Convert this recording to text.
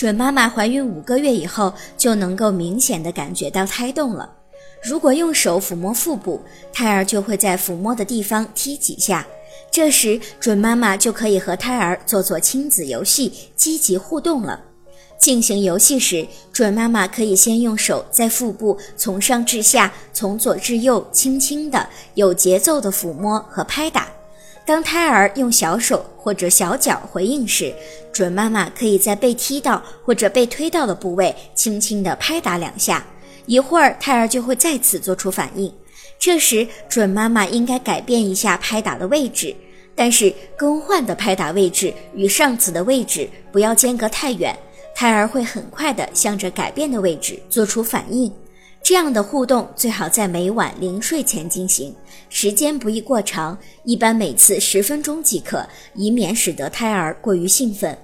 准妈妈怀孕五个月以后就能够明显的感觉到胎动了。如果用手抚摸腹部，胎儿就会在抚摸的地方踢几下。这时，准妈妈就可以和胎儿做做亲子游戏，积极互动了。进行游戏时，准妈妈可以先用手在腹部从上至下、从左至右轻轻的、有节奏的抚摸和拍打。当胎儿用小手或者小脚回应时，准妈妈可以在被踢到或者被推到的部位轻轻地拍打两下。一会儿，胎儿就会再次做出反应。这时，准妈妈应该改变一下拍打的位置，但是更换的拍打位置与上次的位置不要间隔太远，胎儿会很快地向着改变的位置做出反应。这样的互动最好在每晚临睡前进行，时间不宜过长，一般每次十分钟即可，以免使得胎儿过于兴奋。